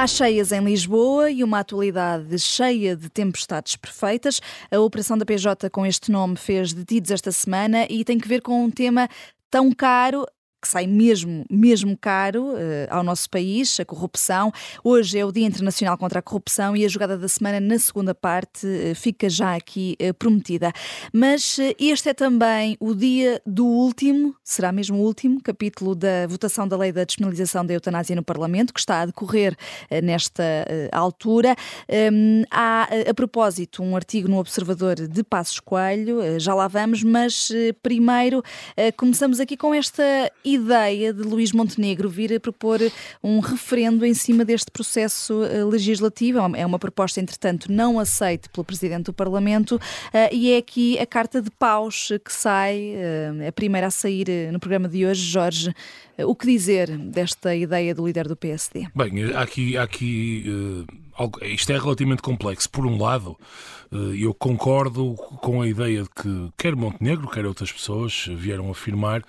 Há cheias em Lisboa e uma atualidade cheia de tempestades perfeitas. A operação da PJ com este nome fez detidos esta semana e tem que ver com um tema tão caro que sai mesmo, mesmo caro uh, ao nosso país, a corrupção. Hoje é o Dia Internacional contra a Corrupção e a jogada da semana, na segunda parte, uh, fica já aqui uh, prometida. Mas este é também o dia do último, será mesmo o último, capítulo da votação da lei da despenalização da eutanásia no Parlamento, que está a decorrer nesta altura. Um, há, a propósito, um artigo no Observador de Passos Coelho, já lá vamos, mas primeiro começamos aqui com esta ideia de Luís Montenegro vir a propor um referendo em cima deste processo eh, legislativo. É uma proposta, entretanto, não aceite pelo Presidente do Parlamento eh, e é aqui a carta de paus que sai, eh, a primeira a sair no programa de hoje. Jorge, o que dizer desta ideia do líder do PSD? Bem, aqui, aqui isto é relativamente complexo. Por um lado, eu concordo com a ideia de que quer Montenegro, quer outras pessoas vieram afirmar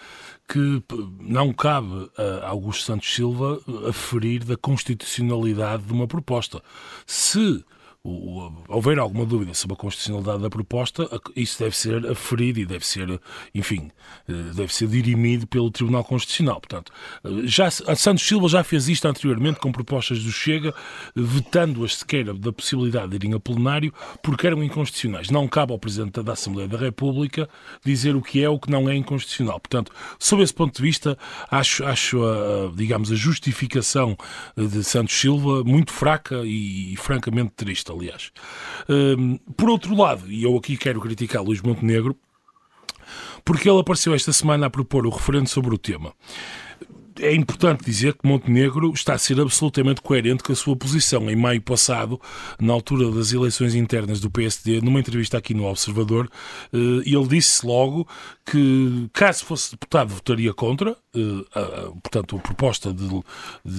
que não cabe a Augusto Santos Silva aferir da constitucionalidade de uma proposta. Se houver alguma dúvida sobre a constitucionalidade da proposta, isso deve ser aferido e deve ser, enfim, eh, deve ser dirimido pelo Tribunal Constitucional. Portanto, eh, já, Santos Silva já fez isto anteriormente com propostas do Chega, vetando-as sequer da possibilidade de irem a plenário, porque eram inconstitucionais. Não cabe ao Presidente da Assembleia da República dizer o que é ou o que não é inconstitucional. Portanto, sob esse ponto de vista, acho, acho a, digamos, a justificação de Santos Silva muito fraca e, e francamente triste aliás. Um, por outro lado, e eu aqui quero criticar Luís Montenegro, porque ele apareceu esta semana a propor o referendo sobre o tema é importante dizer que Montenegro está a ser absolutamente coerente com a sua posição. Em maio passado, na altura das eleições internas do PSD, numa entrevista aqui no Observador, eh, ele disse logo que, caso fosse deputado, votaria contra, eh, portanto, a proposta de,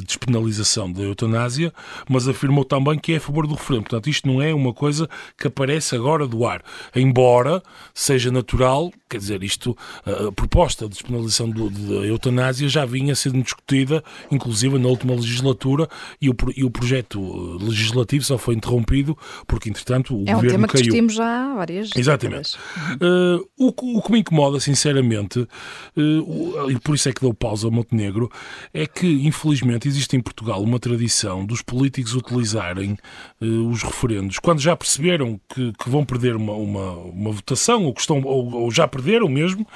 despenalização da eutanásia, mas afirmou também que é a favor do referendo. Portanto, isto não é uma coisa que aparece agora do ar. Embora seja natural, quer dizer, isto, a proposta de despenalização da eutanásia já vinha a ser sendo discutida, inclusive na última legislatura, e o, e o projeto eh, legislativo só foi interrompido porque, entretanto, o é governo caiu. É um tema que discutimos já há várias Exatamente. Uh, o, o, que me incomoda, sinceramente, uh, e por isso é que dou pausa ao Montenegro, é que, infelizmente, existe em Portugal uma tradição dos políticos utilizarem uh, os referendos quando já perceberam que, que vão perder uma, uma, uma, votação ou, que estão, ou, ou, já perderam mesmo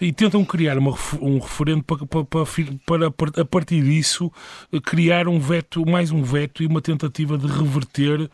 e tentam criar uma, um referendo para, para, para, para a partir disso, criar um veto, mais um veto e uma tentativa de reverter,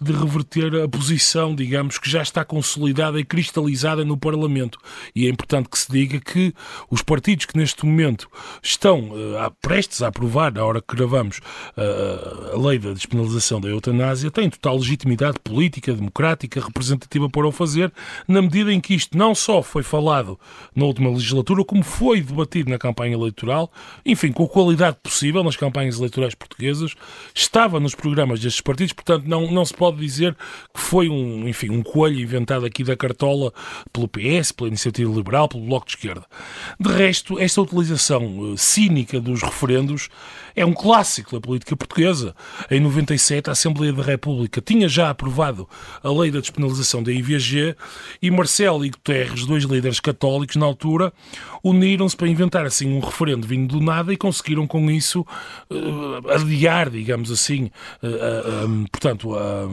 de reverter a posição, digamos, que já está consolidada e cristalizada no Parlamento. E é importante que se diga que os partidos que neste momento estão uh, prestes a aprovar, na hora que gravamos, uh, a lei da despenalização da eutanásia, têm total legitimidade política, democrática, representativa para o fazer, na medida em que isto não só foi falado na última legislatura, como foi debatido na campanha eleitoral enfim, com a qualidade possível nas campanhas eleitorais portuguesas, estava nos programas destes partidos, portanto não, não se pode dizer que foi um, enfim, um coelho inventado aqui da cartola pelo PS, pela Iniciativa Liberal, pelo Bloco de Esquerda. De resto, esta utilização uh, cínica dos referendos é um clássico da política portuguesa. Em 97, a Assembleia da República tinha já aprovado a lei da despenalização da IVG e Marcelo e Guterres, dois líderes católicos na altura, uniram-se para inventar assim um referendo vindo do nada e conseguiram com isso uh, adiar, digamos assim, uh, uh, portanto, a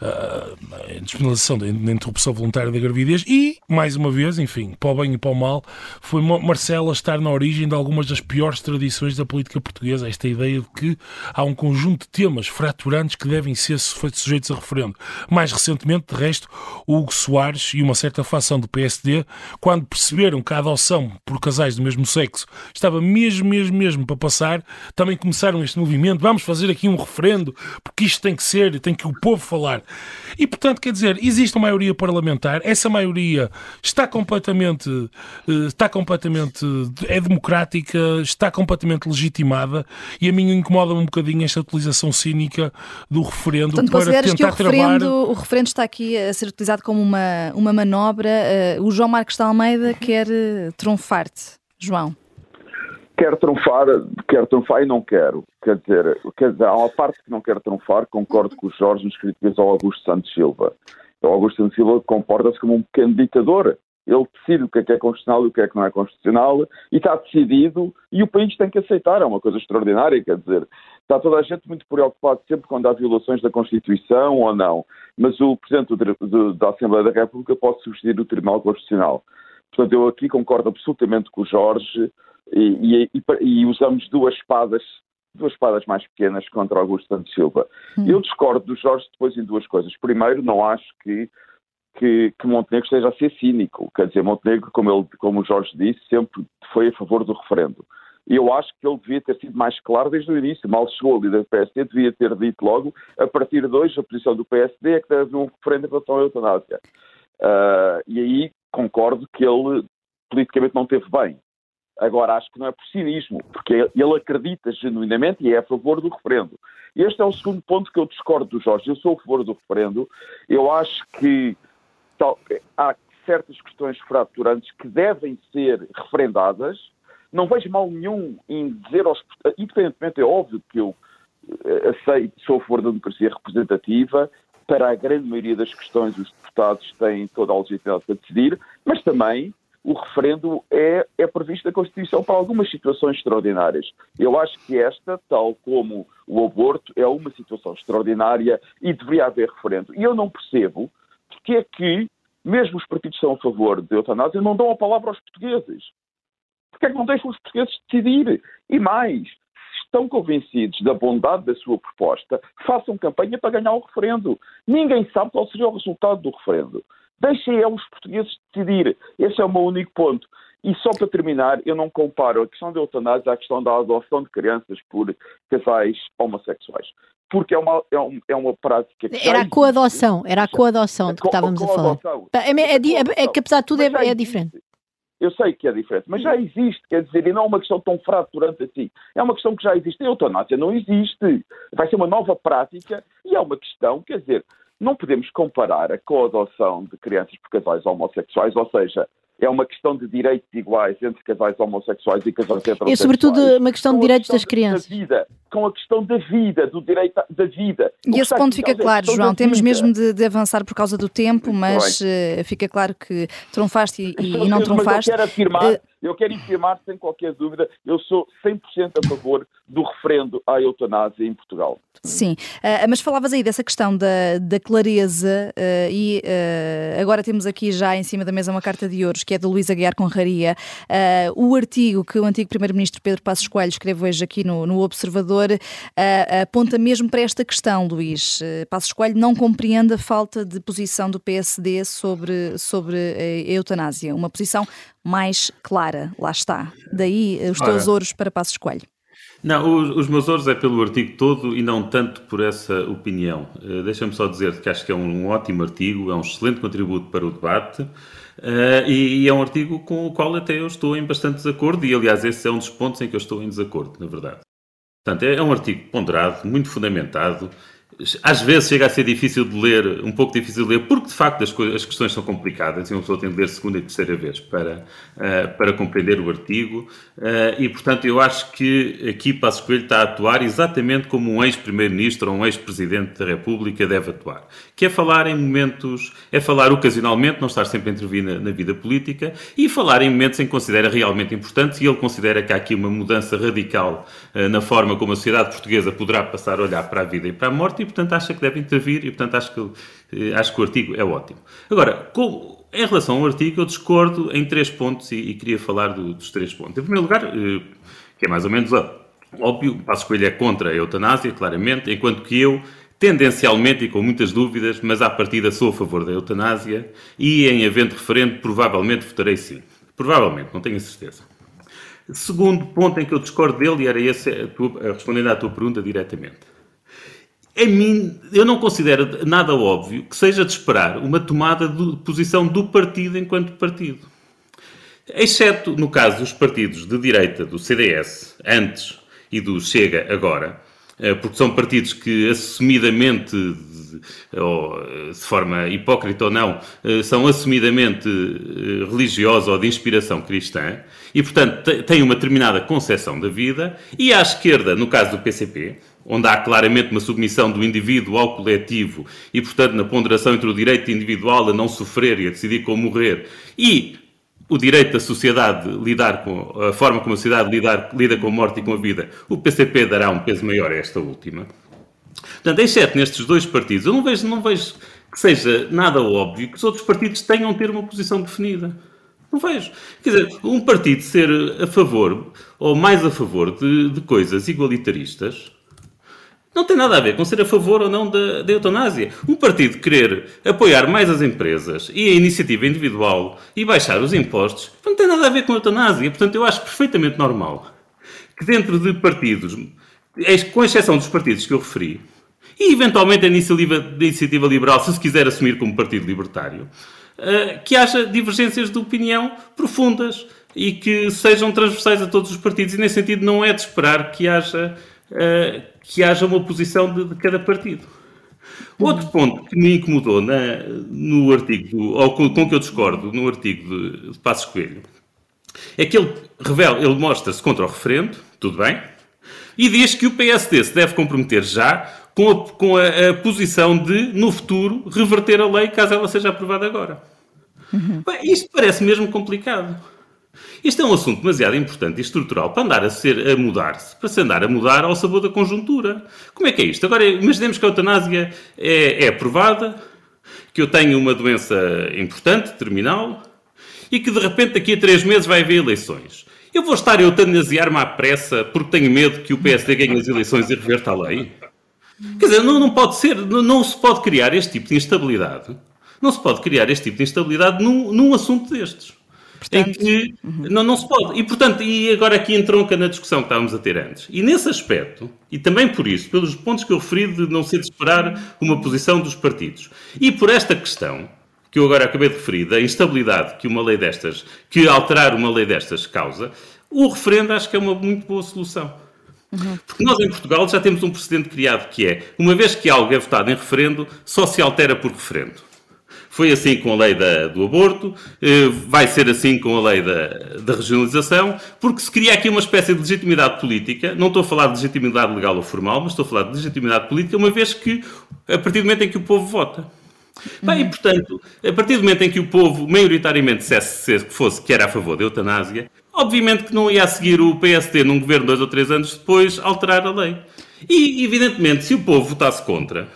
a despenalização da interrupção voluntária da gravidez e, mais uma vez, enfim, para o bem e para o mal, foi Marcela estar na origem de algumas das piores tradições da política portuguesa. Esta ideia de que há um conjunto de temas fraturantes que devem ser sujeitos a referendo. Mais recentemente, de resto, Hugo Soares e uma certa facção do PSD, quando perceberam que a adoção por casais do mesmo sexo estava mesmo, mesmo, mesmo para passar, também começaram este movimento. Vamos fazer aqui um referendo, porque isto tem que ser, tem que o povo falar. E, portanto, quer dizer, existe uma maioria parlamentar, essa maioria está completamente, eh, está completamente, é democrática, está completamente legitimada e a mim incomoda-me um bocadinho esta utilização cínica do referendo portanto, para tentar que o referendo, travar... o referendo está aqui a ser utilizado como uma, uma manobra. Uh, o João Marcos de Almeida quer uh, trunfar-te, João. Quer trunfar, quer trunfar e não quero. Quer dizer, quer dizer, há uma parte que não quero trunfar, concordo com o Jorge no escrito que fez ao Augusto Santos Silva. O Augusto Santos Silva comporta-se como um pequeno ditador. Ele decide o que é que é constitucional e o que é que não é constitucional e está decidido e o país tem que aceitar. É uma coisa extraordinária, quer dizer, está toda a gente muito preocupada sempre quando há violações da Constituição ou não. Mas o Presidente da Assembleia da República pode substituir o Tribunal Constitucional. Portanto, eu aqui concordo absolutamente com o Jorge e, e, e usamos duas espadas duas espadas mais pequenas contra Augusto Santos Silva. Hum. Eu discordo do Jorge depois em duas coisas. Primeiro, não acho que, que, que, Montenegro esteja a ser cínico. Quer dizer, Montenegro, como, ele, como o Jorge disse, sempre foi a favor do referendo. E eu acho que ele devia ter sido mais claro desde o início. Mal chegou o líder do PSD, devia ter dito logo, a partir de hoje, a posição do PSD é que deve haver um referendo em relação à eutanásia. Uh, e aí concordo que ele politicamente não teve bem. Agora, acho que não é por cinismo, porque ele acredita genuinamente e é a favor do referendo. Este é o segundo ponto que eu discordo do Jorge. Eu sou a favor do referendo. Eu acho que tal, há certas questões fraturantes que devem ser referendadas. Não vejo mal nenhum em dizer aos. Independentemente, é óbvio que eu eh, aceito, sou a favor da democracia representativa. Para a grande maioria das questões, os deputados têm toda a legitimidade para decidir, mas também o referendo é, é previsto na Constituição para algumas situações extraordinárias. Eu acho que esta, tal como o aborto, é uma situação extraordinária e deveria haver referendo. E eu não percebo porque é que, mesmo os partidos que são a favor de eutanásia, não dão a palavra aos portugueses. Porque é que não deixam os portugueses decidir? E mais, estão convencidos da bondade da sua proposta, façam campanha para ganhar o referendo. Ninguém sabe qual seria o resultado do referendo. Deixem é os portugueses decidir. Esse é o meu único ponto. E só para terminar, eu não comparo a questão da eutanásia à questão da adoção de crianças por casais homossexuais. Porque é uma, é, um, é uma prática que. Era a coadoção, era a coadoção de que estávamos a falar. É, é, é, é, que apesar de tudo é, é diferente. Eu sei que é diferente, mas já existe, quer dizer, e não é uma questão tão fraturante assim. É uma questão que já existe. A eutanásia não existe. Vai ser uma nova prática e é uma questão, quer dizer, não podemos comparar a coadoção de crianças por casais homossexuais, ou seja, é uma questão de direitos iguais entre casais homossexuais e casais heterossexuais. É sobretudo uma questão de direitos das crianças. Da vida, com a questão da vida, do direito da vida. E esse ponto fica claro, João. Temos mesmo de, de, avançar por causa do tempo, mas uh, fica claro que trunfaste e, e não trunfaste. Mas eu quero afirmar, uh, eu quero afirmar sem qualquer dúvida, eu sou 100% a favor do referendo à eutanásia em Portugal. Sim, uh, mas falavas aí dessa questão da, da clareza uh, e uh, agora temos aqui já em cima da mesa uma carta de ouros que é de Luísa Aguiar Conraria. o artigo que o antigo Primeiro-Ministro Pedro Passos Coelho escreve hoje aqui no, no Observador aponta mesmo para esta questão, Luís. Passos Coelho não compreende a falta de posição do PSD sobre, sobre a eutanásia, uma posição mais clara, lá está. Daí os teus ouros para Passos Coelho. Não, os, os, meus ouros é pelo artigo todo e não tanto por essa opinião. Uh, Deixa-me só dizer que acho que é um, um, ótimo artigo, é um excelente contributo para o debate uh, e, e, é um artigo com o qual até eu estou em bastante desacordo e, aliás, esse é um dos pontos em que eu estou em desacordo, na verdade. Portanto, é, é um artigo ponderado, muito fundamentado, às vezes chega a ser difícil de ler, um pouco difícil de ler, porque de facto as, as questões são complicadas e uma pessoa tem de ler segunda e terceira vez para, uh, para compreender o artigo. Uh, e portanto eu acho que aqui Passos Coelho está a atuar exatamente como um ex-primeiro-ministro ou um ex-presidente da República deve atuar, que é falar em momentos, é falar ocasionalmente, não estar sempre a intervir na, na vida política e falar em momentos em que considera realmente importantes e ele considera que há aqui uma mudança radical uh, na forma como a sociedade portuguesa poderá passar a olhar para a vida e para a morte portanto acha que deve intervir e, portanto, acho que, eh, acho que o artigo é ótimo. Agora, com, em relação ao artigo, eu discordo em três pontos e, e queria falar do, dos três pontos. Em primeiro lugar, eh, que é mais ou menos óbvio, Passo Coelho é contra a eutanásia, claramente, enquanto que eu tendencialmente e com muitas dúvidas, mas à partida sou a favor da eutanásia e em evento referente provavelmente votarei sim. Provavelmente, não tenho certeza. Segundo ponto em que eu discordo dele, e era esse, a respondendo à tua pergunta diretamente a mim, eu não considero nada óbvio que seja de esperar uma tomada de posição do partido enquanto partido. Exceto no caso dos partidos de direita do CDS, antes, e do Chega agora, eh, porque são partidos que assumidamente ou, de forma hipócrita ou não, são assumidamente religiosos ou de inspiração cristã e, portanto, têm uma determinada concepção da vida, e à esquerda, no caso do PCP, onde há claramente uma submissão do indivíduo ao coletivo e, portanto, na ponderação entre o direito individual a não sofrer e a decidir como morrer e o direito da sociedade lidar com a forma como a sociedade lidar, lida com a morte e com a vida, o PCP dará um peso maior a esta última. Portanto, exceto nestes dois partidos, eu não vejo, não vejo que seja nada óbvio que os outros partidos tenham de ter uma posição definida. Não vejo. Quer dizer, um partido ser a favor ou mais a favor de, de coisas igualitaristas não tem nada a ver com ser a favor ou não da, da eutanásia. Um partido querer apoiar mais as empresas e a iniciativa individual e baixar os impostos não tem nada a ver com a eutanásia. Portanto, eu acho perfeitamente normal que dentro de partidos, com exceção dos partidos que eu referi, e eventualmente a iniciativa, a iniciativa liberal, se se quiser assumir como partido libertário, eh, que haja divergências de opinião profundas e que sejam transversais a todos os partidos. E nesse sentido não é de esperar que haja uh, que haja uma posição de, de, cada partido. Outro ponto que me incomodou na, no artigo, ou com, com, que eu discordo no artigo de, de Passos Coelho, é que ele revela, ele mostra-se contra o referendo, tudo bem, e diz que o PSD se deve comprometer já com a, com a, a posição de, no futuro, reverter a lei caso ela seja aprovada agora. Uhum. Bem, isto parece mesmo complicado. Isto é um assunto demasiado importante e estrutural para andar a, ser, a mudar-se, para se andar a mudar ao sabor da conjuntura. Como é que é isto? Agora, imaginemos que a eutanásia é, é aprovada, que eu tenho uma doença importante, terminal, e que de repente daqui a três meses vai haver eleições. Eu vou estar a eutanasiar-me à pressa porque tenho medo que o PSD ganhe as eleições e reverta a lei? Quer dizer, não, não pode ser, não, não, se pode criar este tipo de instabilidade. Não se pode criar este tipo de instabilidade num, num assunto destes. Portanto, em que uhum. não, não se pode. E, portanto, e agora aqui entronca na discussão que estávamos a ter antes. E nesse aspecto, e também por isso, pelos pontos que eu referi de não ser de esperar uma posição dos partidos, e por esta questão, que eu agora acabei de referir, da instabilidade que uma lei destas, que alterar uma lei destas causa, o referendo acho que é uma muito boa solução. Uhum. Porque nós em Portugal já temos um precedente criado que é, uma vez que algo é votado em referendo, só se altera por referendo. Foi assim com a lei da, do aborto, eh, vai ser assim com a lei da, da, regionalização, porque se cria aqui uma espécie de legitimidade política, não estou a falar de legitimidade legal ou formal, mas estou a falar de legitimidade política, uma vez que, a partir do momento em que o povo vota. Bem, e portanto, a partir do momento em que o povo maioritariamente dissesse que fosse que era a favor da eutanásia, obviamente que não ia a seguir o PSD num governo dois ou três anos depois alterar a lei. E, evidentemente, se o povo votasse contra,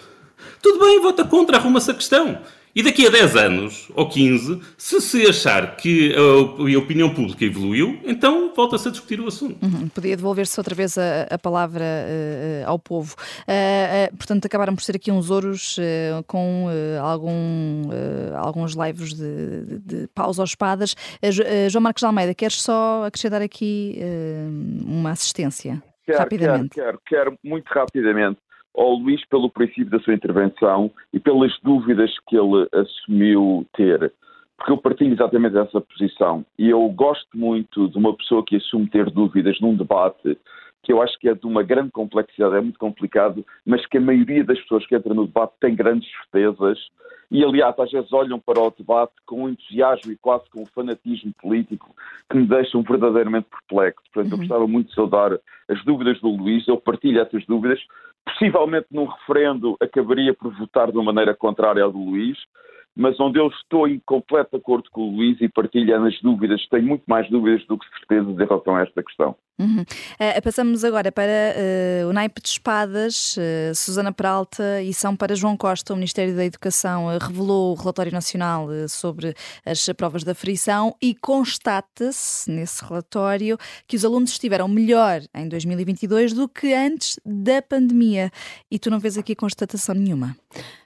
tudo bem, vota contra, arruma-se a questão. E daqui a 10 anos, ou 15, se se achar que a, opinião pública evoluiu, então volta-se a discutir o assunto. Uhum, podia devolver-se outra vez a, a palavra uh, ao povo. Uh, uh, portanto, acabaram por ser aqui uns ouros com algum, alguns lives de, de, de paus ou espadas. João Marcos de Almeida, queres só acrescentar aqui uma assistência? Quero, rapidamente. Quero, quero, quero, muito rapidamente ao Luís pelo princípio da sua intervenção e pelas dúvidas que ele assumiu ter. Porque eu partilho exatamente essa posição. E eu gosto muito de uma pessoa que assume ter dúvidas num debate que eu acho que é de uma grande complexidade, é muito complicado, mas que a maioria das pessoas que entram no debate tem grandes certezas e, aliás, às vezes olham para o debate com um entusiasmo e quase com um fanatismo político que me deixam verdadeiramente perplexo. Portanto, eu uhum. gostava muito de saudar as dúvidas do Luís, eu partilho essas dúvidas, Possivelmente num referendo acabaria por votar de uma maneira contrária ao do Luís, mas onde eu estou em completo acordo com o Luís e partilho as dúvidas, tenho muito mais dúvidas do que certezas em relação a esta questão. Uhum. Uh, passamos agora para uh, o naipe de espadas. Uh, Susana Peralta e são para João Costa. O Ministério da Educação revelou o relatório nacional sobre as provas da frição e constata-se nesse relatório que os alunos estiveram melhor em 2022 do que antes da pandemia. E tu não vês aqui constatação nenhuma.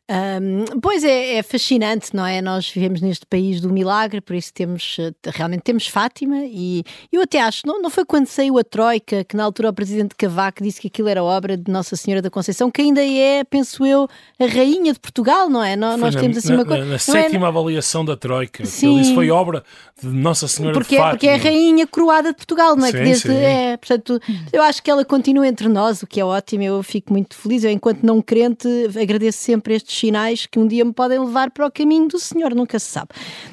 Um, pois é, é, fascinante, não é? Nós vivemos neste país do milagre, por isso temos realmente temos Fátima e eu até acho, não, não foi quando saiu a Troika que na altura o presidente Cavaco disse que aquilo era obra de Nossa Senhora da Conceição, que ainda é, penso eu, a rainha de Portugal, não é? Nós, nós temos assim uma coisa. Na, na é sétima é... avaliação da Troika, sim. ele disse foi obra de Nossa Senhora porque, de Fátima. Porque é a rainha coroada de Portugal, não é? Sim, que desde, é portanto, eu acho que ela continua entre nós, o que é ótimo, eu fico muito feliz. Eu, enquanto não crente, agradeço sempre estes sinais que um dia me podem levar para o caminho do Senhor, nunca se sabe.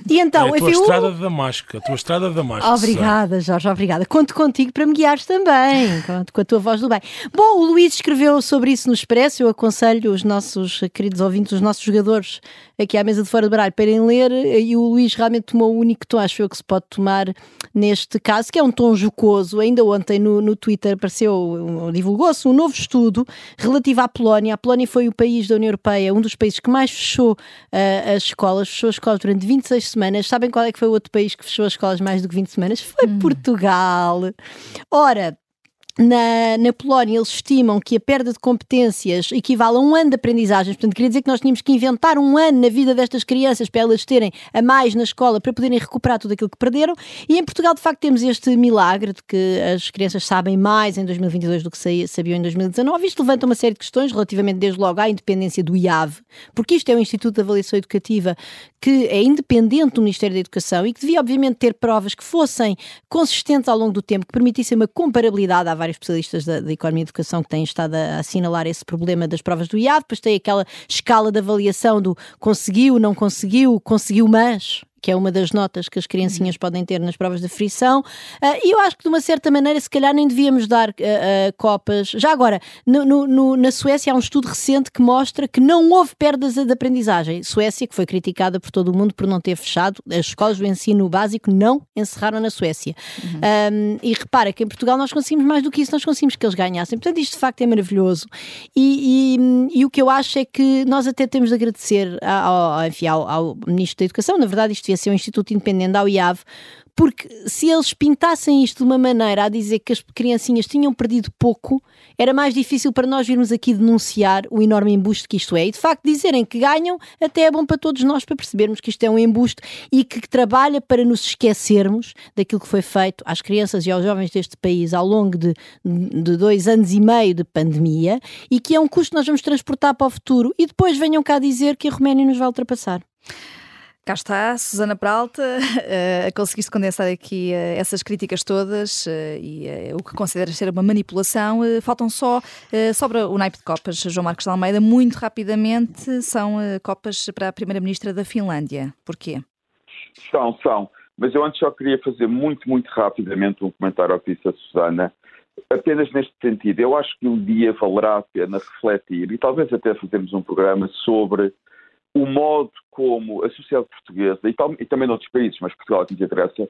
E então, é a tua estrada de Damasco, a tua estrada de Damasco. Obrigada, Jorge, obrigada. Conto contigo para me guiares também, conto com a tua voz do bem. Bom, o Luís escreveu sobre isso no Expresso, eu aconselho os nossos queridos ouvintes, os nossos jogadores aqui à mesa de fora do baralho para irem ler, e o Luís realmente tomou o único tom, acho eu, que se pode tomar neste caso, que é um tom jocoso. Ainda ontem no, no Twitter apareceu, divulgou-se um novo estudo relativo à Polónia. A Polónia foi o país da União Europeia, um dos países que mais fechou uh, as escolas, fechou as escolas durante 26 semanas. Sabem qual é que foi o outro país que fechou as escolas mais do que 20 semanas? Foi hum. Portugal. Ora, na, na, Polónia, eles estimam que a perda de competências equivale a um ano de aprendizagens. Portanto, queria dizer que nós tínhamos que inventar um ano na vida destas crianças para elas terem a mais na escola para poderem recuperar tudo aquilo que perderam. E em Portugal, de facto, temos este milagre de que as crianças sabem mais em 2022 do que sabiam em 2019. Isto levanta uma série de questões relativamente, desde logo, à independência do IAV, porque isto é um Instituto de Avaliação Educativa que é independente do Ministério da Educação e que devia, obviamente, ter provas que fossem consistentes ao longo do tempo, que permitissem uma comparabilidade à vários especialistas da, da Economia e Educação que têm estado a assinalar esse problema das provas do IAD, depois tem aquela escala de avaliação do conseguiu, não conseguiu, conseguiu, mas que é uma das notas que as criancinhas podem ter nas provas de frição. Uh, e eu acho que, de uma certa maneira, se calhar nem devíamos dar uh, uh, copas. Já agora, no, no, na Suécia há um estudo recente que mostra que não houve perdas de aprendizagem. Suécia, que foi criticada por todo o mundo por não ter fechado, as escolas do ensino básico não encerraram na Suécia. Uhum. Um, e repara que em Portugal nós conseguimos mais do que isso, nós conseguimos que eles ganhassem. Portanto, isto de facto é maravilhoso. E, e, e o que eu acho é que nós até temos de agradecer ao, ao enfim, ao, ao Ministro da Educação, na verdade, isto um instituto independente da UIAV, porque se eles pintassem isto de uma maneira a dizer que as criancinhas tinham perdido pouco, era mais difícil para nós virmos aqui denunciar o enorme embuste que isto é. E de facto, dizerem que ganham até é bom para todos nós para percebermos que isto é um embuste e que trabalha para nos esquecermos daquilo que foi feito às crianças e aos jovens deste país ao longo de, de dois anos e meio de pandemia e que é um custo que nós vamos transportar para o futuro e depois venham cá dizer que a Roménia nos vai ultrapassar. Cá está, Susana Peralta, uh, conseguiste condensar aqui uh, essas críticas todas uh, e o que consideras ser uma manipulação. faltam só, sobre o naipe de Copas, João Marcos de Almeida, muito rapidamente, são Copas para a Primeira-Ministra da Finlândia. Porquê? São, são. Mas eu antes só queria fazer muito, muito rapidamente um comentário ao que disse a Susana. Apenas neste sentido, eu acho que um dia valerá a pena refletir e talvez até fazermos um programa sobre o modo como a sociedade portuguesa, e, tal, e, também noutros países, mas Portugal que nos interessa,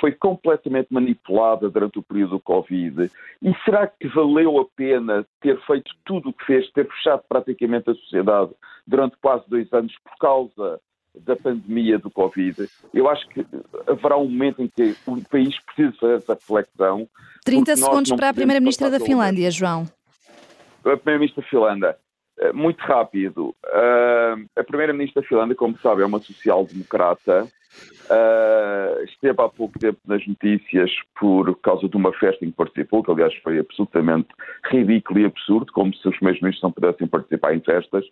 foi completamente manipulada durante o período do Covid. E será que valeu a pena ter feito tudo o que fez, ter fechado praticamente a sociedade durante quase dois anos por causa da pandemia do Covid? Eu acho que haverá um momento em que o país precisa fazer essa reflexão. 30 segundos para a Primeira-Ministra da Finlândia, João. A Primeira-Ministra da Finlândia. Eh, muito rápido. Uh, a primeira-ministra da Finlândia, como sabe, é uma social-democrata. Uh, esteve há pouco tempo nas notícias por causa de uma festa em que participou, que aliás foi absolutamente ridículo e absurdo, como se os meus ministros não pudessem participar em festas.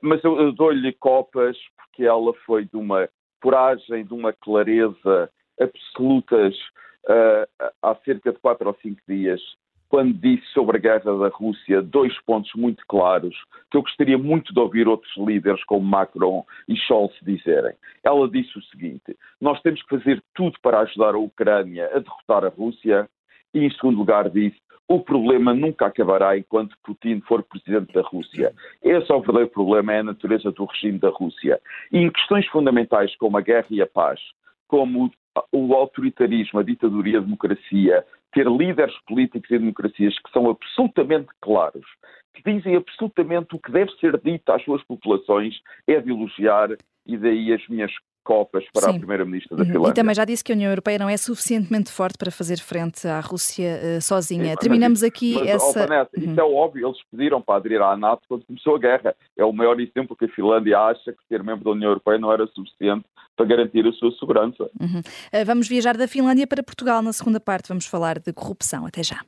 Mas eu dou-lhe copas porque ela foi de uma coragem, de uma clareza absolutas há cerca de quatro ou cinco dias quando disse sobre a guerra da Rússia dois pontos muito claros que eu gostaria muito de ouvir outros líderes como Macron e Scholz dizerem. Ela disse o seguinte: nós temos que fazer tudo para ajudar a Ucrânia a derrotar a Rússia, e em segundo lugar disse. O problema nunca acabará enquanto Putin for presidente da Rússia. Esse é o verdadeiro problema, é a natureza do regime da Rússia. E em questões fundamentais como a guerra e a paz, como o autoritarismo, a ditadura e a democracia, ter líderes políticos e democracias que são absolutamente claros, que dizem absolutamente o que deve ser dito às suas populações, é de elogiar, e daí as minhas copas para Sim. a Primeira-Ministra da uhum. Finlândia. E também já disse que a União Europeia não é suficientemente forte para fazer frente à Rússia uh, sozinha. Sim, Terminamos aqui mas, essa... Oh, Vanessa, uhum. Isso é óbvio, eles pediram para aderir à NATO quando começou a guerra. É o maior exemplo que a Finlândia acha que ser membro da União Europeia não era suficiente para garantir a sua segurança. Uhum. Uh, vamos viajar da Finlândia para Portugal na segunda parte. Vamos falar de corrupção. Até já.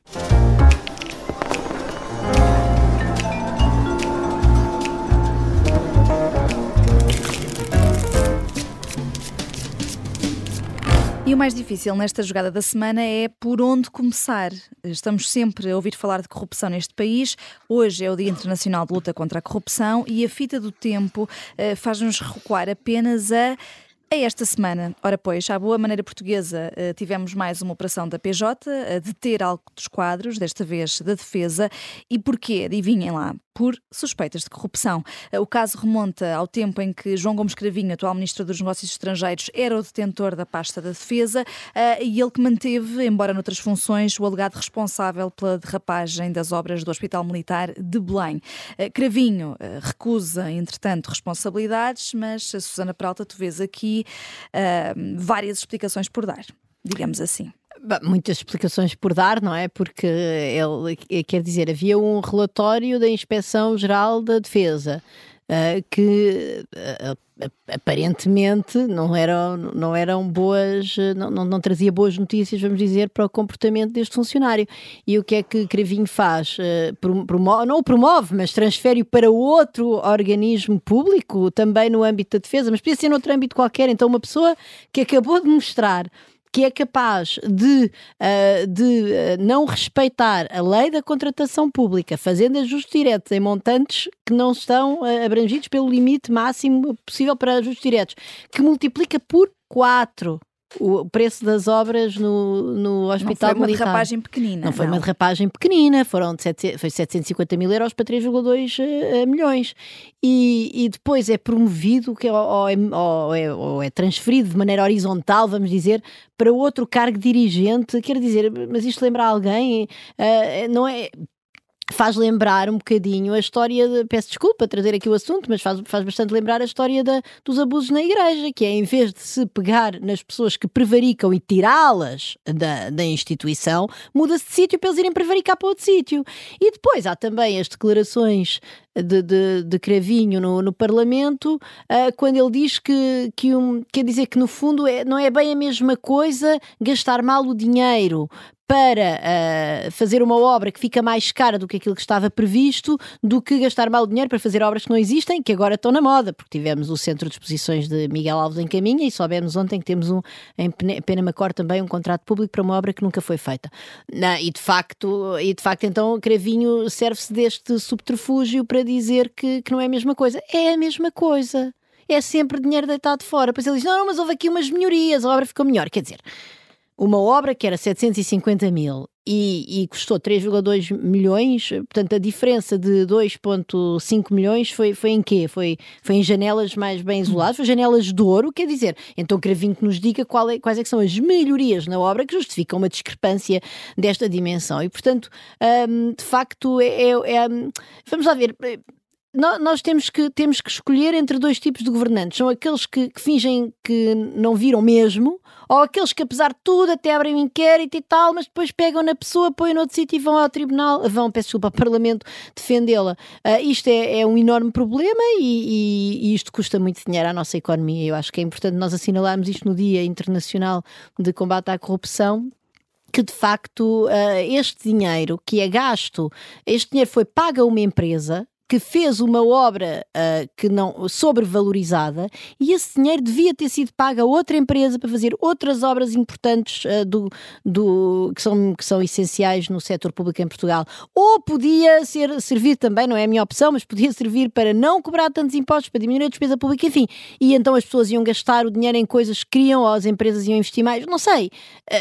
E o mais difícil nesta jogada da semana é por onde começar. Estamos sempre a ouvir falar de corrupção neste país. Hoje é o Dia Internacional de Luta contra a Corrupção e a fita do tempo uh, faz-nos recuar apenas a a esta semana, ora pois, à boa maneira portuguesa, eh, tivemos mais uma operação da PJ a deter altos quadros, desta vez da defesa. E porquê? Adivinhem lá por suspeitas de corrupção. Eh, o caso remonta ao tempo em que João Gomes Cravinho, atual Ministro dos Negócios Estrangeiros, era o detentor da pasta da defesa eh, e ele que manteve, embora noutras funções, o alegado responsável pela derrapagem das obras do Hospital Militar de Belém. Eh, Cravinho recusa, entretanto, responsabilidades, mas, Susana Peralta, tu vês aqui várias explicações por dar, digamos assim. Muitas explicações por dar, não é? Porque ele eh, quer dizer, havia um relatório da Inspeção Geral da Defesa. Uh, que uh, aparentemente não eram, não eram boas, não, não, não, trazia boas notícias, vamos dizer, para o comportamento deste funcionário. E o que é que Cravinho faz? Uh, promove, não o promove, mas transfere-o para outro organismo público, também no âmbito da defesa, mas podia ser noutro âmbito qualquer. Então, uma pessoa que acabou de mostrar que é capaz de, uh, de uh, não respeitar a lei da contratação pública, fazendo ajustes diretos em montantes que não estão uh, abrangidos pelo limite máximo possível para ajustes diretos, que multiplica por 4 o preço das obras no, no Hospital Não foi uma Militar. derrapagem pequenina. Não foi uma derrapagem pequenina, foram de foi 750 mil euros para 3,2 uh, milhões. E, e, depois é promovido, que é, ou, é, ou, é, ou é transferido de maneira horizontal, vamos dizer, para outro cargo dirigente. Quer dizer, mas isto lembra alguém? Uh, não é faz lembrar um bocadinho a história de, peço desculpa trazer aqui o assunto, mas faz, faz bastante lembrar a história dos abusos na igreja, que é em vez de se pegar nas pessoas que prevaricam e tirá-las da, da instituição, muda-se de sítio para eles irem prevaricar para outro sítio. E depois há também as declarações de, de, de Cravinho no, no Parlamento, uh, quando ele diz que, que um, quer dizer que no fundo é, não é bem a mesma coisa gastar mal o dinheiro para uh, fazer uma obra que fica mais cara do que aquilo que estava previsto, do que gastar mal o dinheiro para fazer obras que não existem, que agora estão na moda, porque tivemos o Centro de Exposições de Miguel Alves em Caminha e soubemos ontem que temos um, em Penamacor também um contrato público para uma obra que nunca foi feita. E de facto, e de facto então Cravinho serve-se deste subterfúgio para dizer que, que não é a mesma coisa. É a mesma coisa. É sempre dinheiro deitado fora. Depois ele diz: não, não, mas houve aqui umas melhorias, a obra ficou melhor. Quer dizer, uma obra que era 750 mil e, e custou 3,2 milhões, portanto a diferença de 2,5 milhões foi, foi em quê? Foi, foi em janelas mais bem isoladas, foi janelas de ouro, quer dizer, então Cravinho que nos diga qual é, quais é que são as melhorias na obra que justificam uma discrepância desta dimensão. E portanto, hum, de facto, é, é, é, vamos lá ver nós temos que, temos que escolher entre dois tipos de governantes. São aqueles que, que, fingem que não viram mesmo, ou aqueles que, apesar de tudo, até abrem um inquérito e tal, mas depois pegam na pessoa, põem no outro sítio e vão ao tribunal, vão, peço desculpa, ao Parlamento defendê-la. Uh, isto é, é, um enorme problema e, e, e, isto custa muito dinheiro à nossa economia. Eu acho que é importante nós assinalarmos isto no Dia Internacional de Combate à Corrupção, que de facto uh, este dinheiro que é gasto, este dinheiro foi pago a uma empresa que fez uma obra uh, que não sobrevalorizada e esse dinheiro devia ter sido pago a outra empresa para fazer outras obras importantes uh, do, do, que, são, que são essenciais no setor público em Portugal. Ou podia ser, servir também, não é a minha opção, mas podia servir para não cobrar tantos impostos, para diminuir a despesa pública, enfim. E então as pessoas iam gastar o dinheiro em coisas que queriam, ou as empresas iam investir mais. Não sei.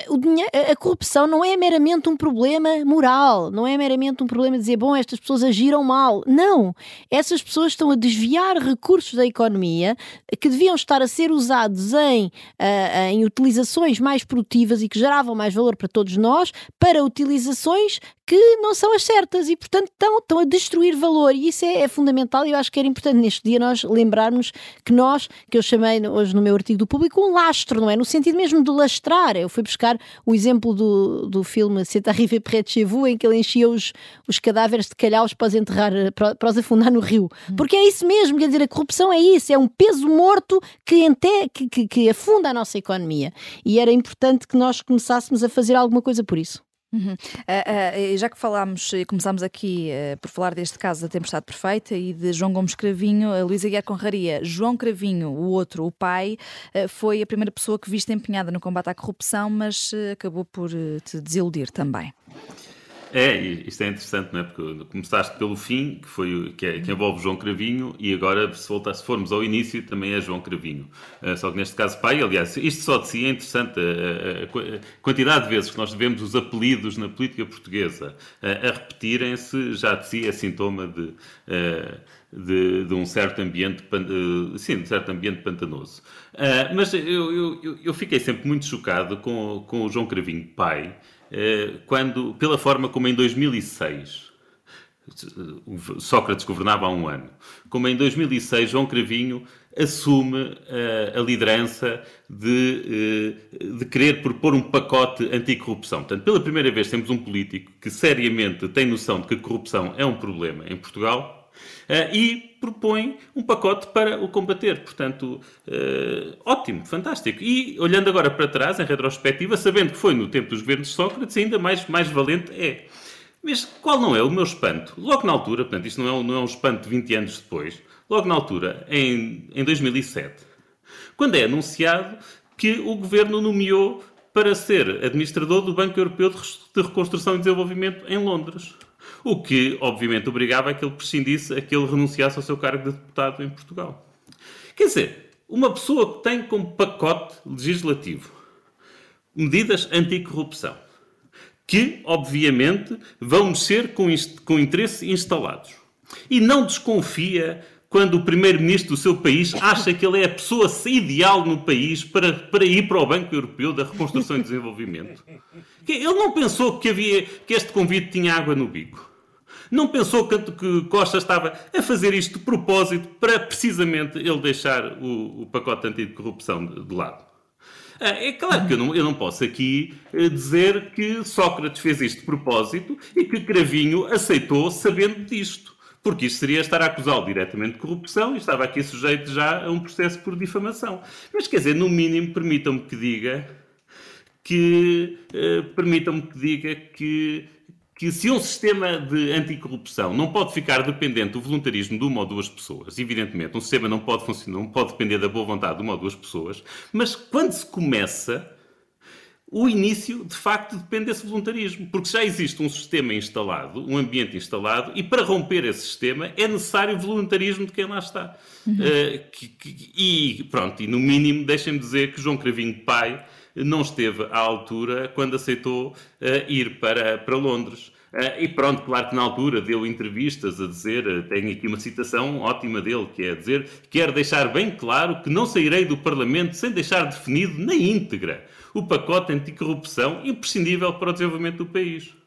Uh, o dinheiro, a corrupção não é meramente um problema moral, não é meramente um problema de dizer, bom, estas pessoas agiram mal. Não não. Essas pessoas estão a desviar recursos da economia que deviam estar a ser usados em, uh, em utilizações mais produtivas e que geravam mais valor para todos nós, para utilizações que não são as certas e, portanto, estão, estão a destruir valor. E isso é, é fundamental e eu acho que era importante neste dia nós lembrarmos que nós, que eu chamei hoje no meu artigo do público, um lastro, não é? No sentido mesmo de lastrar. Eu fui buscar o exemplo do, do filme C'est arrivé près de chez vous, em que ele enchia os, os cadáveres de calhaus para os enterrar, para, para os afundar no rio. Porque é isso mesmo, quer dizer, a corrupção é isso, é um peso morto que, ente, que, que, que afunda a nossa economia. E era importante que nós começássemos a fazer alguma coisa por isso. Uhum. Uh, uh, já que falámos e começámos aqui uh, por falar deste caso da tempestade perfeita e de João Gomes Cravinho, a Luísa Guiar Conraria, João Cravinho, o outro, o pai, foi a primeira pessoa que viste empenhada no combate à corrupção, mas acabou por te desiludir também. É, isto é interessante, não é? Porque começaste pelo fim, que, foi, que, é, que envolve João Cravinho, e agora, se, voltar, se formos ao início, também é João Cravinho. Uh, só que neste caso, pai, aliás, isto só de si é interessante, a, a, a quantidade de vezes que nós vemos os apelidos na política portuguesa a repetirem-se, já de si é sintoma de. Uh, de, de, um certo ambiente, sim, de um certo ambiente pantanoso. Uh, mas eu, eu, eu, fiquei sempre muito chocado com, com o João Cravinho, pai, quando, pela forma como em 2006 Sócrates governava há um ano, como em 2006 João Cravinho assume uh, a liderança de, de querer propor um pacote anticorrupção. Portanto, pela primeira vez temos um político que seriamente tem noção de que a corrupção é um problema em Portugal e propõe um pacote para o combater. Portanto, uh, ótimo, fantástico. E olhando agora para trás, em retrospectiva, sabendo que foi no tempo dos governos de Sócrates, ainda mais, mais valente é. Mas qual não é o meu espanto? Logo na altura, portanto, isto não é um, não é um espanto de 20 anos depois, logo na altura, em, em 2007, quando é anunciado que o governo nomeou para ser administrador do Banco Europeu de Reconstrução e Desenvolvimento em Londres. O que, obviamente, obrigava a que ele prescindisse, a que ele renunciasse ao seu cargo de deputado em Portugal. Quer dizer, uma pessoa que tem como pacote legislativo medidas anticorrupção, que, obviamente, vão mexer com, com interesse instalados. E não desconfia quando o primeiro-ministro do seu país acha que ele é a pessoa ideal no país para, para ir para o Banco Europeu da Reconstrução e Desenvolvimento. Ele não pensou que, havia, que este convite tinha água no bico. Não pensou que, que Costa estava a fazer isto de propósito para precisamente ele deixar o, o pacote anticorrupção de, de lado. Ah, é claro que eu não, eu não, posso aqui eh, dizer que Sócrates fez isto de propósito e que Cravinho aceitou sabendo disto. Porque isto seria estar a acusá-lo diretamente de corrupção e estava aqui sujeito já a um processo por difamação. Mas quer dizer, no mínimo, permitam-me que diga que uh, permitam-me que diga que que se um sistema de anticorrupção não pode ficar dependente do voluntarismo de uma ou duas pessoas, evidentemente, um sistema não pode funcionar, não pode depender da boa vontade de uma ou duas pessoas, mas quando se começa, o início, de facto, depende desse voluntarismo, porque já existe um sistema instalado, um ambiente instalado, e para romper esse sistema é necessário voluntarismo de quem lá está. Uhum. Uh, que, que, e pronto, e no mínimo, deixem-me dizer que João Cravinho Pai não esteve à altura quando aceitou uh, ir para, para Londres. Uh, e pronto, claro que na altura deu entrevistas a dizer, uh, tenho aqui uma citação ótima dele, que é dizer, quero deixar bem claro que não sairei do Parlamento sem deixar definido na íntegra o pacote anticorrupção imprescindível para o desenvolvimento do país.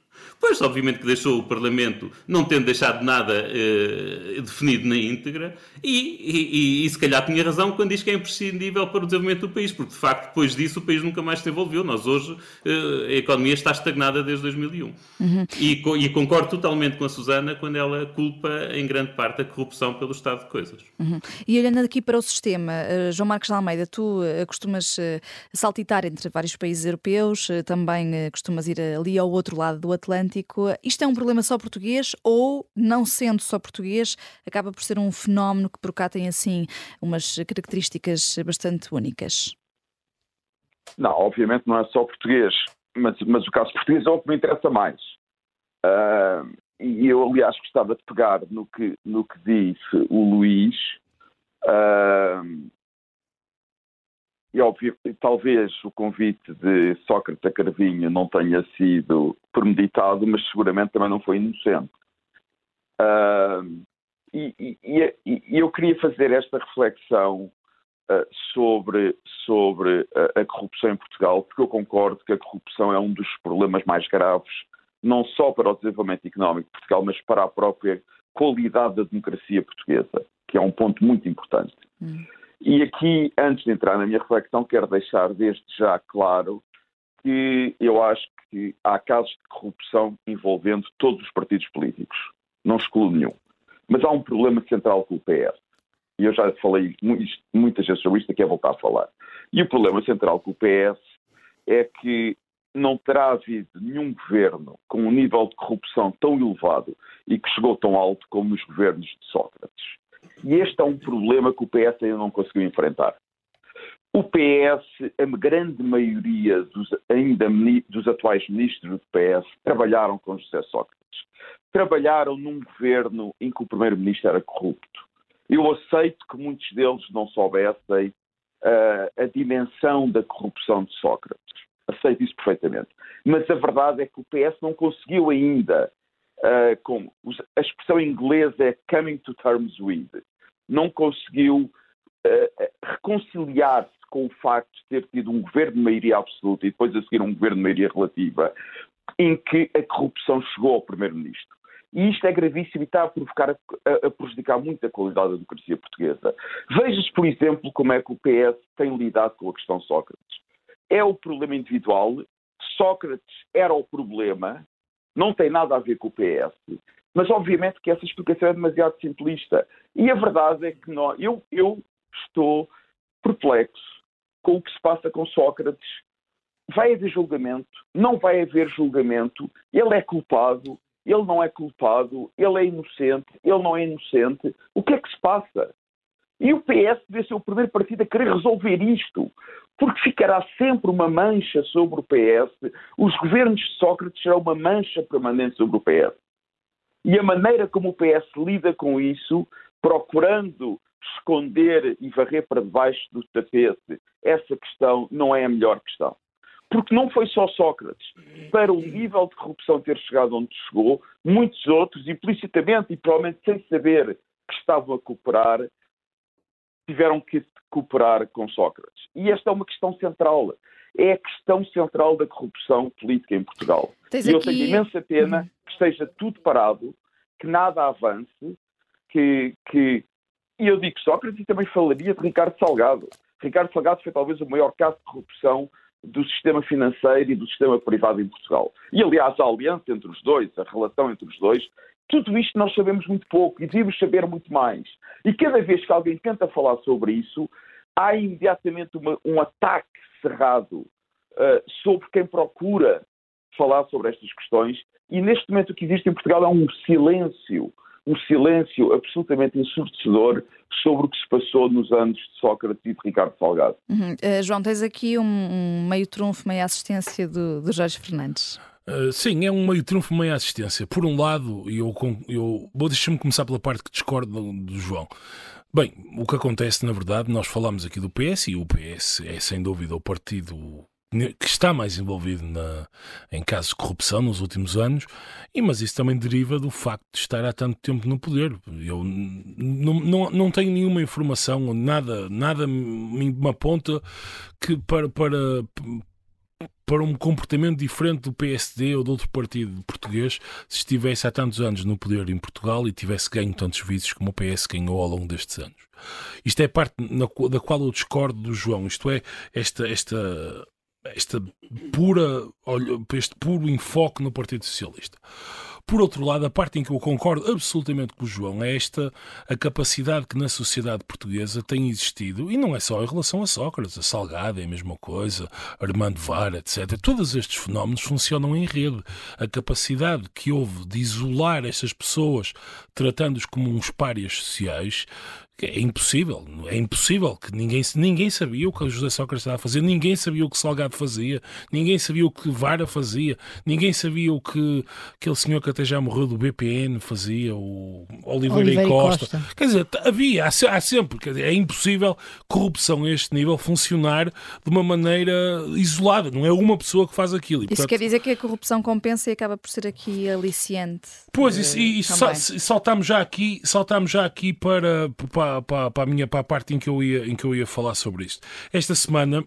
Pois, obviamente que deixou o Parlamento não tendo deixado nada eh, definido na íntegra e, e, e, se calhar tinha razão quando diz que é imprescindível para o desenvolvimento do país, porque de facto depois disso o país nunca mais se desenvolveu. Nós hoje, eh, a economia está estagnada desde 2001. Uhum. E, e, concordo totalmente com a Susana quando ela culpa em grande parte a corrupção pelo estado de coisas. Uhum. E olhando aqui para o sistema, uh, João Marcos de Almeida, tu uh, costumas uh, saltitar entre vários países europeus, também costumas ir ali ao outro lado do Atlântico Atlântico. Isto é um problema só português ou, não sendo só português, acaba por ser um fenómeno que por cá tem assim umas características bastante únicas? Não, obviamente não é só português, mas, mas o caso português é o que me interessa mais. Uh, e eu, aliás, gostava de pegar no que, no que disse o Luís. Uh, e óbvio, talvez o convite de Sócrates Carvinho não tenha sido premeditado, mas seguramente também não foi inocente. Uh, e, e, e, eu queria fazer esta reflexão uh, sobre, sobre a, a corrupção em Portugal, porque eu concordo que a corrupção é um dos problemas mais graves, não só para o desenvolvimento económico de Portugal, mas para a própria qualidade da democracia portuguesa, que é um ponto muito importante. Hum. E aqui, antes de entrar na minha reflexão, quero deixar desde já claro que eu acho que há casos de corrupção envolvendo todos os partidos políticos. Não excluo nenhum. Mas há um problema central com o PS. E eu já falei muitas vezes sobre isto, aqui é voltar a falar. E o problema central com o PS é que não terá havido nenhum governo com um nível de corrupção tão elevado e que chegou tão alto como nos governos de Sócrates. E este é um problema que o PS ainda não conseguiu enfrentar. O PS, a grande maioria dos, ainda dos atuais ministros do PS, trabalharam com José Sócrates. Trabalharam num governo em que o primeiro-ministro era corrupto. Eu aceito que muitos deles não soubessem uh, a dimensão da corrupção de Sócrates. Aceito isso perfeitamente. Mas a verdade é que o PS não conseguiu ainda, uh, com, a expressão inglesa é coming to terms with, não conseguiu uh, reconciliar-se com o facto de ter tido um governo de maioria absoluta e depois a seguir um governo de maioria relativa, em que a corrupção chegou ao primeiro-ministro. E isto é gravíssimo e está a provocar, a, a prejudicar muito a qualidade da democracia portuguesa. Veja-se, por exemplo, como é que o PS tem lidado com a questão Sócrates. É o problema individual, Sócrates era o problema, não tem nada a ver com o PS, mas obviamente que essa explicação é demasiado simplista. E a verdade é que nós, eu, eu estou perplexo com o que se passa com Sócrates. Vai haver julgamento, não vai haver julgamento, ele é culpado, ele não é culpado, ele é inocente, ele não é inocente. O que é que se passa? E o PS deve ser o primeiro partido a querer resolver isto, porque ficará sempre uma mancha sobre o PS. Os governos de Sócrates serão uma mancha permanente sobre o PS. E a maneira como o PS lida com isso, procurando esconder e varrer para debaixo do tapete essa questão, não é a melhor questão. Porque não foi só Sócrates. Para o nível de corrupção ter chegado onde chegou, muitos outros, implicitamente e provavelmente sem saber que estavam a cooperar, tiveram que cooperar com Sócrates. E esta é uma questão central. É a questão central da corrupção política em Portugal. Tens e eu aqui... tenho imensa pena uhum. que esteja tudo parado, que nada avance, que, que... E eu digo Sócrates e também falaria de Ricardo Salgado. Ricardo Salgado foi talvez o maior caso de corrupção do sistema financeiro e do sistema privado em Portugal. E, aliás, a aliança entre os dois, a relação entre os dois, tudo isto nós sabemos muito pouco e devíamos saber muito mais. E cada vez que alguém tenta falar sobre isso, há imediatamente uma, um ataque cerrado uh, sobre quem procura falar sobre estas questões. E neste momento o que existe em Portugal é um silêncio um silêncio absolutamente ensurdecedor sobre o que se passou nos anos de Sócrates e de Ricardo Salgado. Uhum. Uh, João, tens aqui um, um, meio trunfo, meia assistência do, do Jorge Fernandes. Uh, sim, é um meio trunfo, meia assistência. Por um lado, eu, eu vou deixar-me começar pela parte que discordo do, do João. Bem, o que acontece, na verdade, nós falamos aqui do PS e o PS é sem dúvida o partido que está mais envolvido na, em casos de corrupção nos últimos anos, e, mas isso também deriva do facto de estar há tanto tempo no poder. Eu não, não, não tenho nenhuma informação, nada, nada me aponta que para, para, para um comportamento diferente do PSD ou de outro partido português se estivesse há tantos anos no poder em Portugal e tivesse ganho tantos vícios como o PS ganhou ao longo destes anos. Isto é parte na, da qual eu discordo do João, isto é, esta, esta esta pura, este puro enfoque no Partido Socialista. Por outro lado, a parte em que eu concordo absolutamente com o João é esta a capacidade que na sociedade portuguesa tem existido, e não é só em relação a Sócrates, a Salgado é a mesma coisa, Armando Vara, etc. Todos estes fenómenos funcionam em rede. A capacidade que houve de isolar estas pessoas, tratando-os como uns párias sociais, é impossível, é impossível que ninguém, ninguém sabia o que o José Sócrates estava a fazer, ninguém sabia o que Salgado fazia, ninguém sabia o que Vara fazia, ninguém sabia o que aquele senhor que até já morreu do BPN fazia, o Oliveira, Oliveira e Costa. Costa. Quer dizer, havia, há, sempre, quer dizer, é impossível corrupção a este nível funcionar de uma maneira isolada, não é uma pessoa que faz aquilo. E, Isso portanto, quer dizer que a corrupção compensa e acaba por ser aqui aliciente. Pois, isso, e, e saltamos já aqui, saltamos já aqui para, para para, para, para, a minha para a parte em que, eu ia, em que eu ia falar sobre isto. Esta semana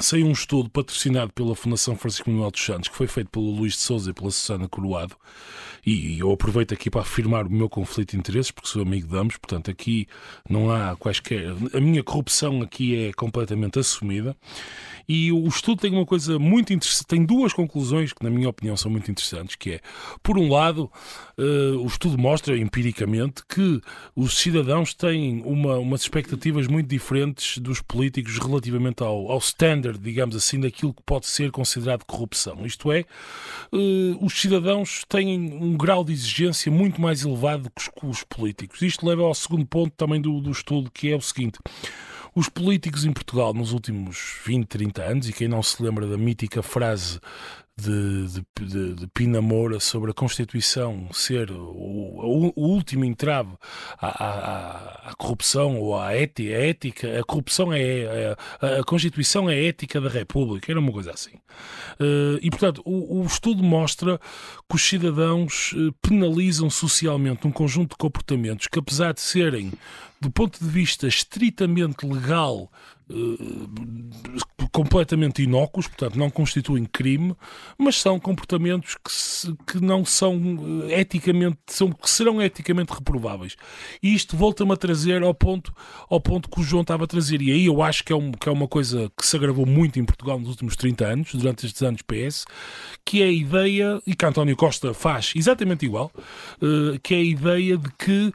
saiu um estudo patrocinado pela Fundação Francisco Manuel dos Santos, que foi feito pelo Luís de Souza e pela Susana Coroado, e eu aproveito aqui para afirmar o meu conflito de interesses, porque sou amigo de ambos, portanto aqui não há quaisquer... A minha corrupção aqui é completamente assumida, e o estudo tem uma coisa muito interessante, tem duas conclusões que, na minha opinião, são muito interessantes, que é, por um lado, uh, o estudo mostra empiricamente que os cidadãos têm uma, umas expectativas muito diferentes dos políticos relativamente ao, ao standing standard, digamos assim, daquilo que pode ser considerado corrupção. Isto é, uh, os cidadãos têm um grau de exigência muito mais elevado que os, os políticos. Isto leva ao segundo ponto também do, do estudo, que é o seguinte. Os políticos em Portugal nos últimos 20, 30 anos, e quem não se lembra da mítica frase de, de, de, de Pina Moura sobre a Constituição ser o, o último entrave à, à, à, corrupção ou à ética, a ética, a corrupção é, a, a, Constituição é a ética da República, era uma coisa assim. Uh, e portanto, o, o, estudo mostra que os cidadãos eh, penalizam socialmente um conjunto de comportamentos que, apesar de serem, do ponto de vista estritamente legal, completamente inócuos, portanto não constituem crime, mas são comportamentos que, se, que não são eh, eticamente, são, que serão eticamente reprováveis. E isto volta-me a trazer ao ponto, ao ponto que o João estava a trazer, e aí eu acho que é, um, que é uma coisa que se agravou muito em Portugal nos últimos 30 anos, durante estes anos PS, que é a ideia, e que António Costa faz exatamente igual, uh, que é a ideia de que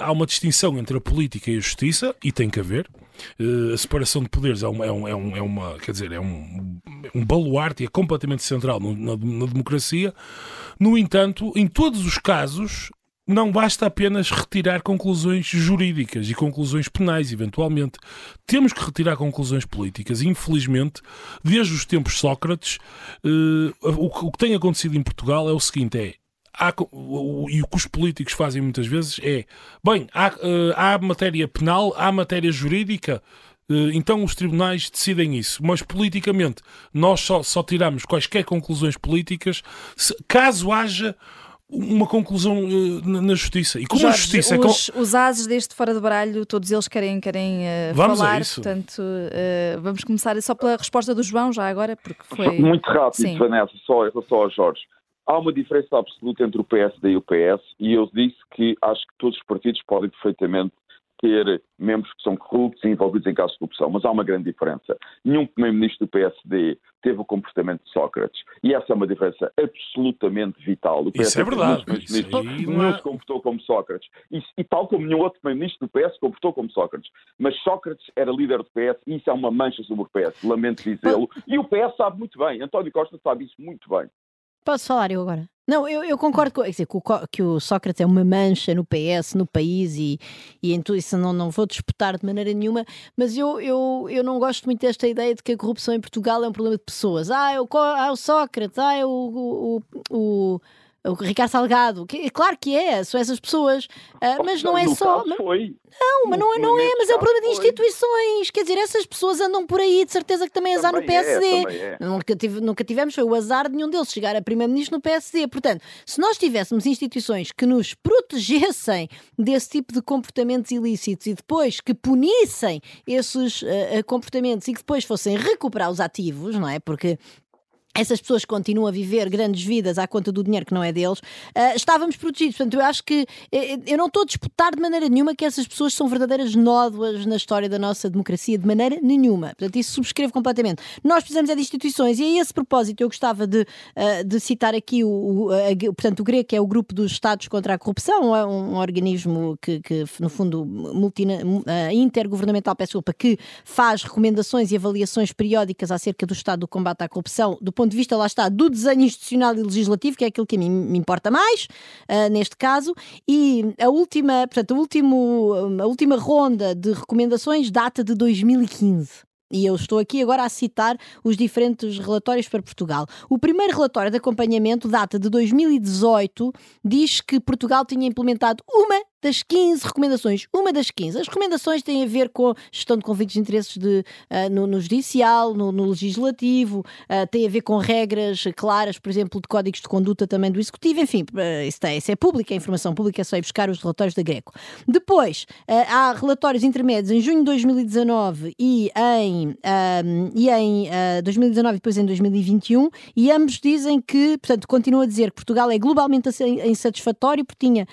há uma distinção entre a política e a justiça, e tem que haver, Uh, a separação de poderes é uma, é, um, é, um, é uma quer dizer, é um, um baluarte e é completamente central no, na, na democracia. No entanto, em todos os casos, não basta apenas retirar conclusões jurídicas e conclusões penais, eventualmente. Temos que retirar conclusões políticas. Infelizmente, desde os tempos Sócrates, o, o, que tem acontecido em Portugal é o seguinte: é há, e o que os políticos fazem muitas vezes é: bem, há, eh, há matéria penal, há matéria jurídica, eh, então os tribunais decidem isso, mas politicamente nós só, só tiramos quaisquer conclusões políticas se, caso haja uma conclusão uh, na justiça. E como Jorge, a justiça os, é. Os ases deste fora do baralho, todos eles querem, querem uh, vamos falar, portanto, uh, vamos começar só pela resposta do João, já agora, porque foi. Muito rápido, Sim. Vanessa, só em relação ao Jorge. Há uma diferença absoluta entre o PSD e o PS, e eu disse que acho que todos os partidos podem perfeitamente ter membros que são corruptos e envolvidos em casos de corrupção, mas há uma grande diferença. Nenhum primeiro-ministro do PSD teve o comportamento de Sócrates, e essa é uma diferença absolutamente vital. O PS Isso é verdade. Nenhum se comportou como Sócrates, e, e, tal como nenhum outro primeiro-ministro do PS se comportou como Sócrates. Mas Sócrates era líder do PS, e isso é uma mancha sobre o PS, lamento dizê-lo, e o PS sabe muito bem, António Costa sabe isso muito bem. Posso falar eu agora? Não, eu, eu concordo com, dizer, que, o, que o Sócrates é uma mancha no PS, no país e, e em tudo isso não, não vou disputar de maneira nenhuma, mas eu, eu, eu não gosto muito desta ideia de que a corrupção em Portugal é um problema de pessoas. Ah, é o, ah, é o Sócrates, ah, é o, o, o o Ricardo Salgado, que, claro que é, são essas pessoas, uh, mas não é só. Foi. Não, mas não, é, não é, mas é o problema de instituições. Quer dizer, essas pessoas andam por aí, de certeza que também azar no PSD. É, é. Nunca, tive, nunca tivemos, foi o azar de nenhum deles chegar a primeiro-ministro no PSD. Portanto, se nós tivéssemos instituições que nos protegessem desse tipo de comportamentos ilícitos e depois que punissem esses uh, comportamentos e que depois fossem recuperar os ativos, não é? Porque essas pessoas continuam a viver grandes vidas à conta do dinheiro que não é deles, uh, estávamos protegidos. Portanto, eu acho que eh, eu não estou a disputar de maneira nenhuma que essas pessoas são verdadeiras nódoas na história da nossa democracia, de maneira nenhuma. Portanto, isso subscrevo completamente. Nós precisamos é de instituições, e a esse propósito eu gostava de, uh, de citar aqui o, o, a, portanto, o GREC, que é o Grupo dos Estados contra a Corrupção, é um, um organismo que, que, no fundo, multina, uh, intergovernamental, peço desculpa, que faz recomendações e avaliações periódicas acerca do estado do combate à corrupção, do ponto ponto de vista, lá está, do desenho institucional e legislativo, que é aquilo que a mim me importa mais, uh, neste caso, e a última, portanto, a, último, a última ronda de recomendações data de 2015. E eu estou aqui agora a citar os diferentes relatórios para Portugal. O primeiro relatório de acompanhamento data de 2018, diz que Portugal tinha implementado uma das 15 recomendações. Uma das 15. As recomendações têm a ver com gestão de conflitos de interesses de, uh, no, no, judicial, no, no legislativo, uh, a ver com regras claras, por exemplo, de códigos de conduta também do executivo. Enfim, uh, isso, é, isso é público, é informação pública, é só ir buscar os relatórios da Greco. Depois, há relatórios intermédios em junho de 2019 e em, e em 2019 e depois em 2021, e ambos dizem que, portanto, continuam a dizer que Portugal é globalmente insatisfatório porque tinha,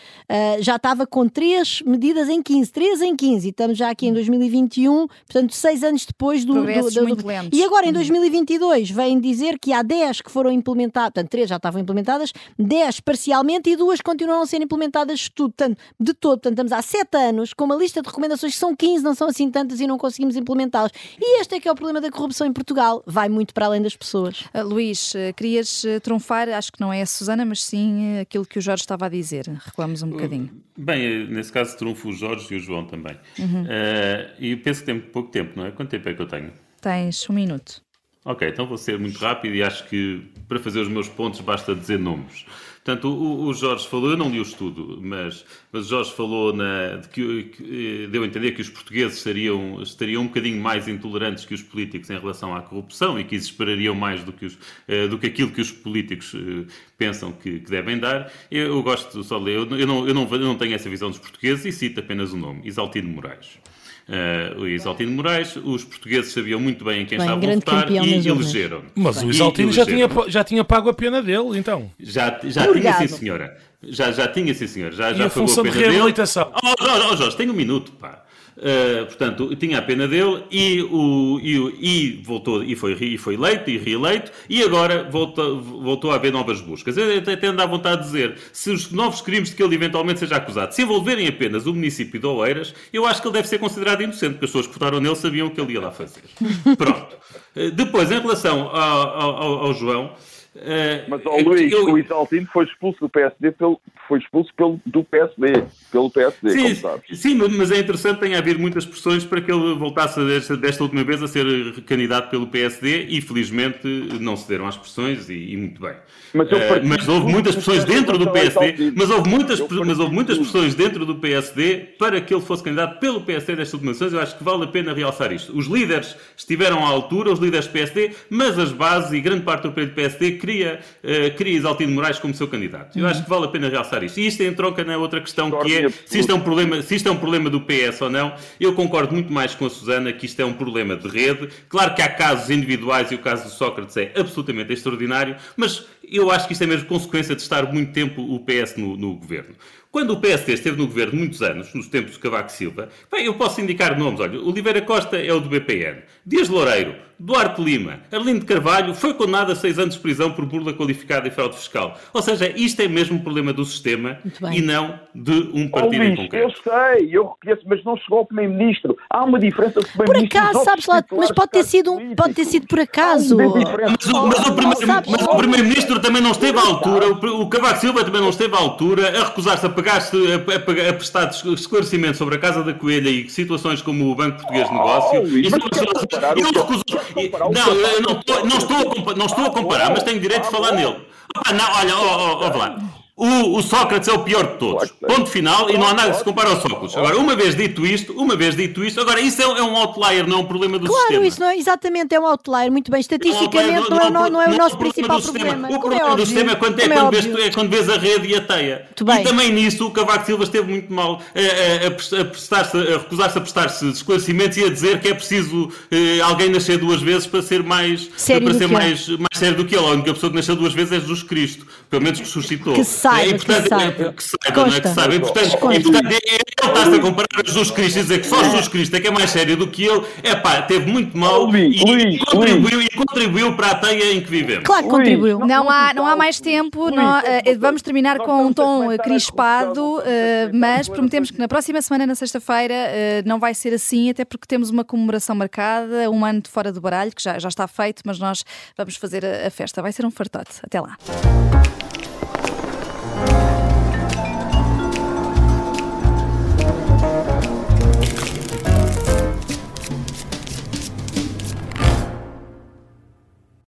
já estava com com três medidas em 15, três em 15, e estamos já aqui em 2021, portanto, seis anos depois do. Progressos do, do, muito lentos. E agora, em 2022, vêm dizer que há 10 que foram implementadas, portanto, três já estavam implementadas, 10 parcialmente e duas continuam a ser implementadas de tudo, portanto, de todo. Portanto, estamos há sete anos com uma lista de recomendações que são 15, não são assim tantas e não conseguimos implementá-las. E este é que é o problema da corrupção em Portugal. Vai muito para além das pessoas. Uh, Luís, uh, querias uh, trunfar, acho que não é a Susana, mas sim uh, aquilo que o Jorge estava a dizer. Recuamos um bocadinho. Bem, nesse caso trunfo o Jorge e o João também. Uh, e penso que tem pouco tempo, não é? Quanto tempo é que eu tenho? Tens um minuto. Ok, então vou ser muito rápido e acho que para fazer os meus pontos basta dizer nomes. Portanto, o, o Jorge falou, eu não li o estudo, mas, mas o Jorge falou na, de que, que deu a entender que os portugueses estariam, estariam um bocadinho mais intolerantes que os políticos em relação à corrupção e que isso esperariam mais do que, os, eh, do que aquilo que os políticos eh, pensam que, que devem dar. Eu, eu gosto só de ler, eu, eu, não, eu, não, eu não tenho essa visão dos portugueses e cito apenas o nome, Isaltino Moraes. Uh, o Isaltino Moraes, os portugueses sabiam muito bem em quem Bem, estavam a votar e elegeram. Mas o E Isaltino já tinha, já tinha pago a pena dele, então. Já, já tinha, sim, senhora. Já, já tinha, sim, senhora. Já, E já a pagou função de pena dele. reabilitação? Oh, Jorge, oh, Jorge, tem um minuto, pá. Uh, portanto, tinha a pena dele e, o, e, o- e voltou e foi, e foi eleito e reeleito e agora volta, voltou a haver novas buscas. Eu até, à vontade de dizer, se os novos crimes de que ele eventualmente seja acusado se envolverem apenas o município de Oeiras, eu acho que ele deve ser considerado inocente, porque as pessoas que votaram nele sabiam o que ele ia lá fazer. Pronto. Uh, depois, em relação ao- ao- ao João... uh, Mas, ó Luís, eu- o Isaltino foi expulso do PSD pelo, foi expulso pelo, do PSD, pelo PSD, como Sim, sabes. sim, mas é interessante, tem havido muitas pressões para que ele voltasse desta, desta última vez a ser candidato pelo PSD e felizmente não cederam às pressões e, e muito bem. Mas Eh, partilho mas houve muitas pressões dentro do PSD, mas houve muitas, mas houve muitas pressões dentro do PSD para que ele fosse candidato pelo PSD destas últimas eleições. Eu acho que vale a pena realçar isto. Os líderes estiveram à altura, os líderes do PSD, mas as bases e grande parte do PSD queria, eh, queria Isaltino Moraes como seu candidato. Eu acho que vale a pena realçar isto. E isto entronca na outra questão que é se isto é um problema, se isto é um problema do PS ou não. Eu concordo muito mais com a Susana que isto é um problema de rede. Claro que há casos individuais e o caso do Sócrates é absolutamente extraordinário, mas eu acho que isto é mesmo consequência de estar muito tempo o PS no, no governo. Quando o PSD esteve no governo muitos anos, nos tempos de Cavaco Silva, bem, eu posso indicar nomes. Olha, Oliveira Costa é o do BPN. Dias Loureiro, Duarte Lima, Arlindo de Carvalho foi condenado a seis anos de prisão por burla qualificada e fraude fiscal. Ou seja, isto é mesmo um problema do sistema e não de um partido em Luís, eu concreto. sei, eu reconheço, mas não chegou ao Primeiro-Ministro. Há uma diferença do Por Primeiro-Ministro. acaso, dos sabes lá, mas pode ter sido, de pode ter sido por acaso. Mas o, mas o primeiro- mas Primeiro-Ministro também não esteve à altura, o, o Cavaco Silva também não esteve à altura a recusar-se a pagar-se, a, a, pagar- a prestar esclarecimento sobre a Casa da Coelha e situações como o Banco Português de Negócio. Oh, Luís, E mas sobre- quer Não, não estou, não estou não estou a comparar, mas tenho direito de falar nele. Ah, não, olha, ó, ó, ó, lá. O, o Sócrates é o pior de todos. Claro é. Ponto final, e não há nada que se compara ao Sócrates. Agora, uma vez dito isto, uma vez dito isto, agora isso é, um- é um outlier, não é um problema do Claro, sistema. isso não é, exatamente é um outlier, muito bem. Estatisticamente não, é, não, não é o nosso principal problema. O Como é problema do sistema é quando, é, é quando vês, é quando vês a rede e a teia. E também nisso o Cavaco Silva esteve muito mal a, a, prestar-se- recusar-se a prestar-se esclarecimentos e a dizer que é preciso eh, alguém nascer duas vezes para ser mais Sério para do ser que é. mais, mais sério do que ele. A única pessoa que nasceu duas vezes é Jesus Cristo, pelo menos que suscitou. Que saiba, e, portanto, que saiba. é- que saiba, não é? Que saiba. E, portanto, Consta. e, portanto, é- é- ele está-se a comparar a Jesus Cristo e dizer que só Jesus Cristo é que é mais sério do que ele. É pá, teve muito mal Luís, e, Luís, contribuiu, e contribuiu para a teia em que vivemos. Claro que contribuiu. Não há, não há mais tempo, não- eh, estamos- vamos terminar com um tom crispado, eh, a mas prometemos que na próxima semana, na sexta-feira, eh, não vai ser assim, até porque temos uma comemoração marcada, um ano de fora do baralho, que já, já está feito, mas nós vamos fazer a, a festa. Vai ser um fartote. Até lá.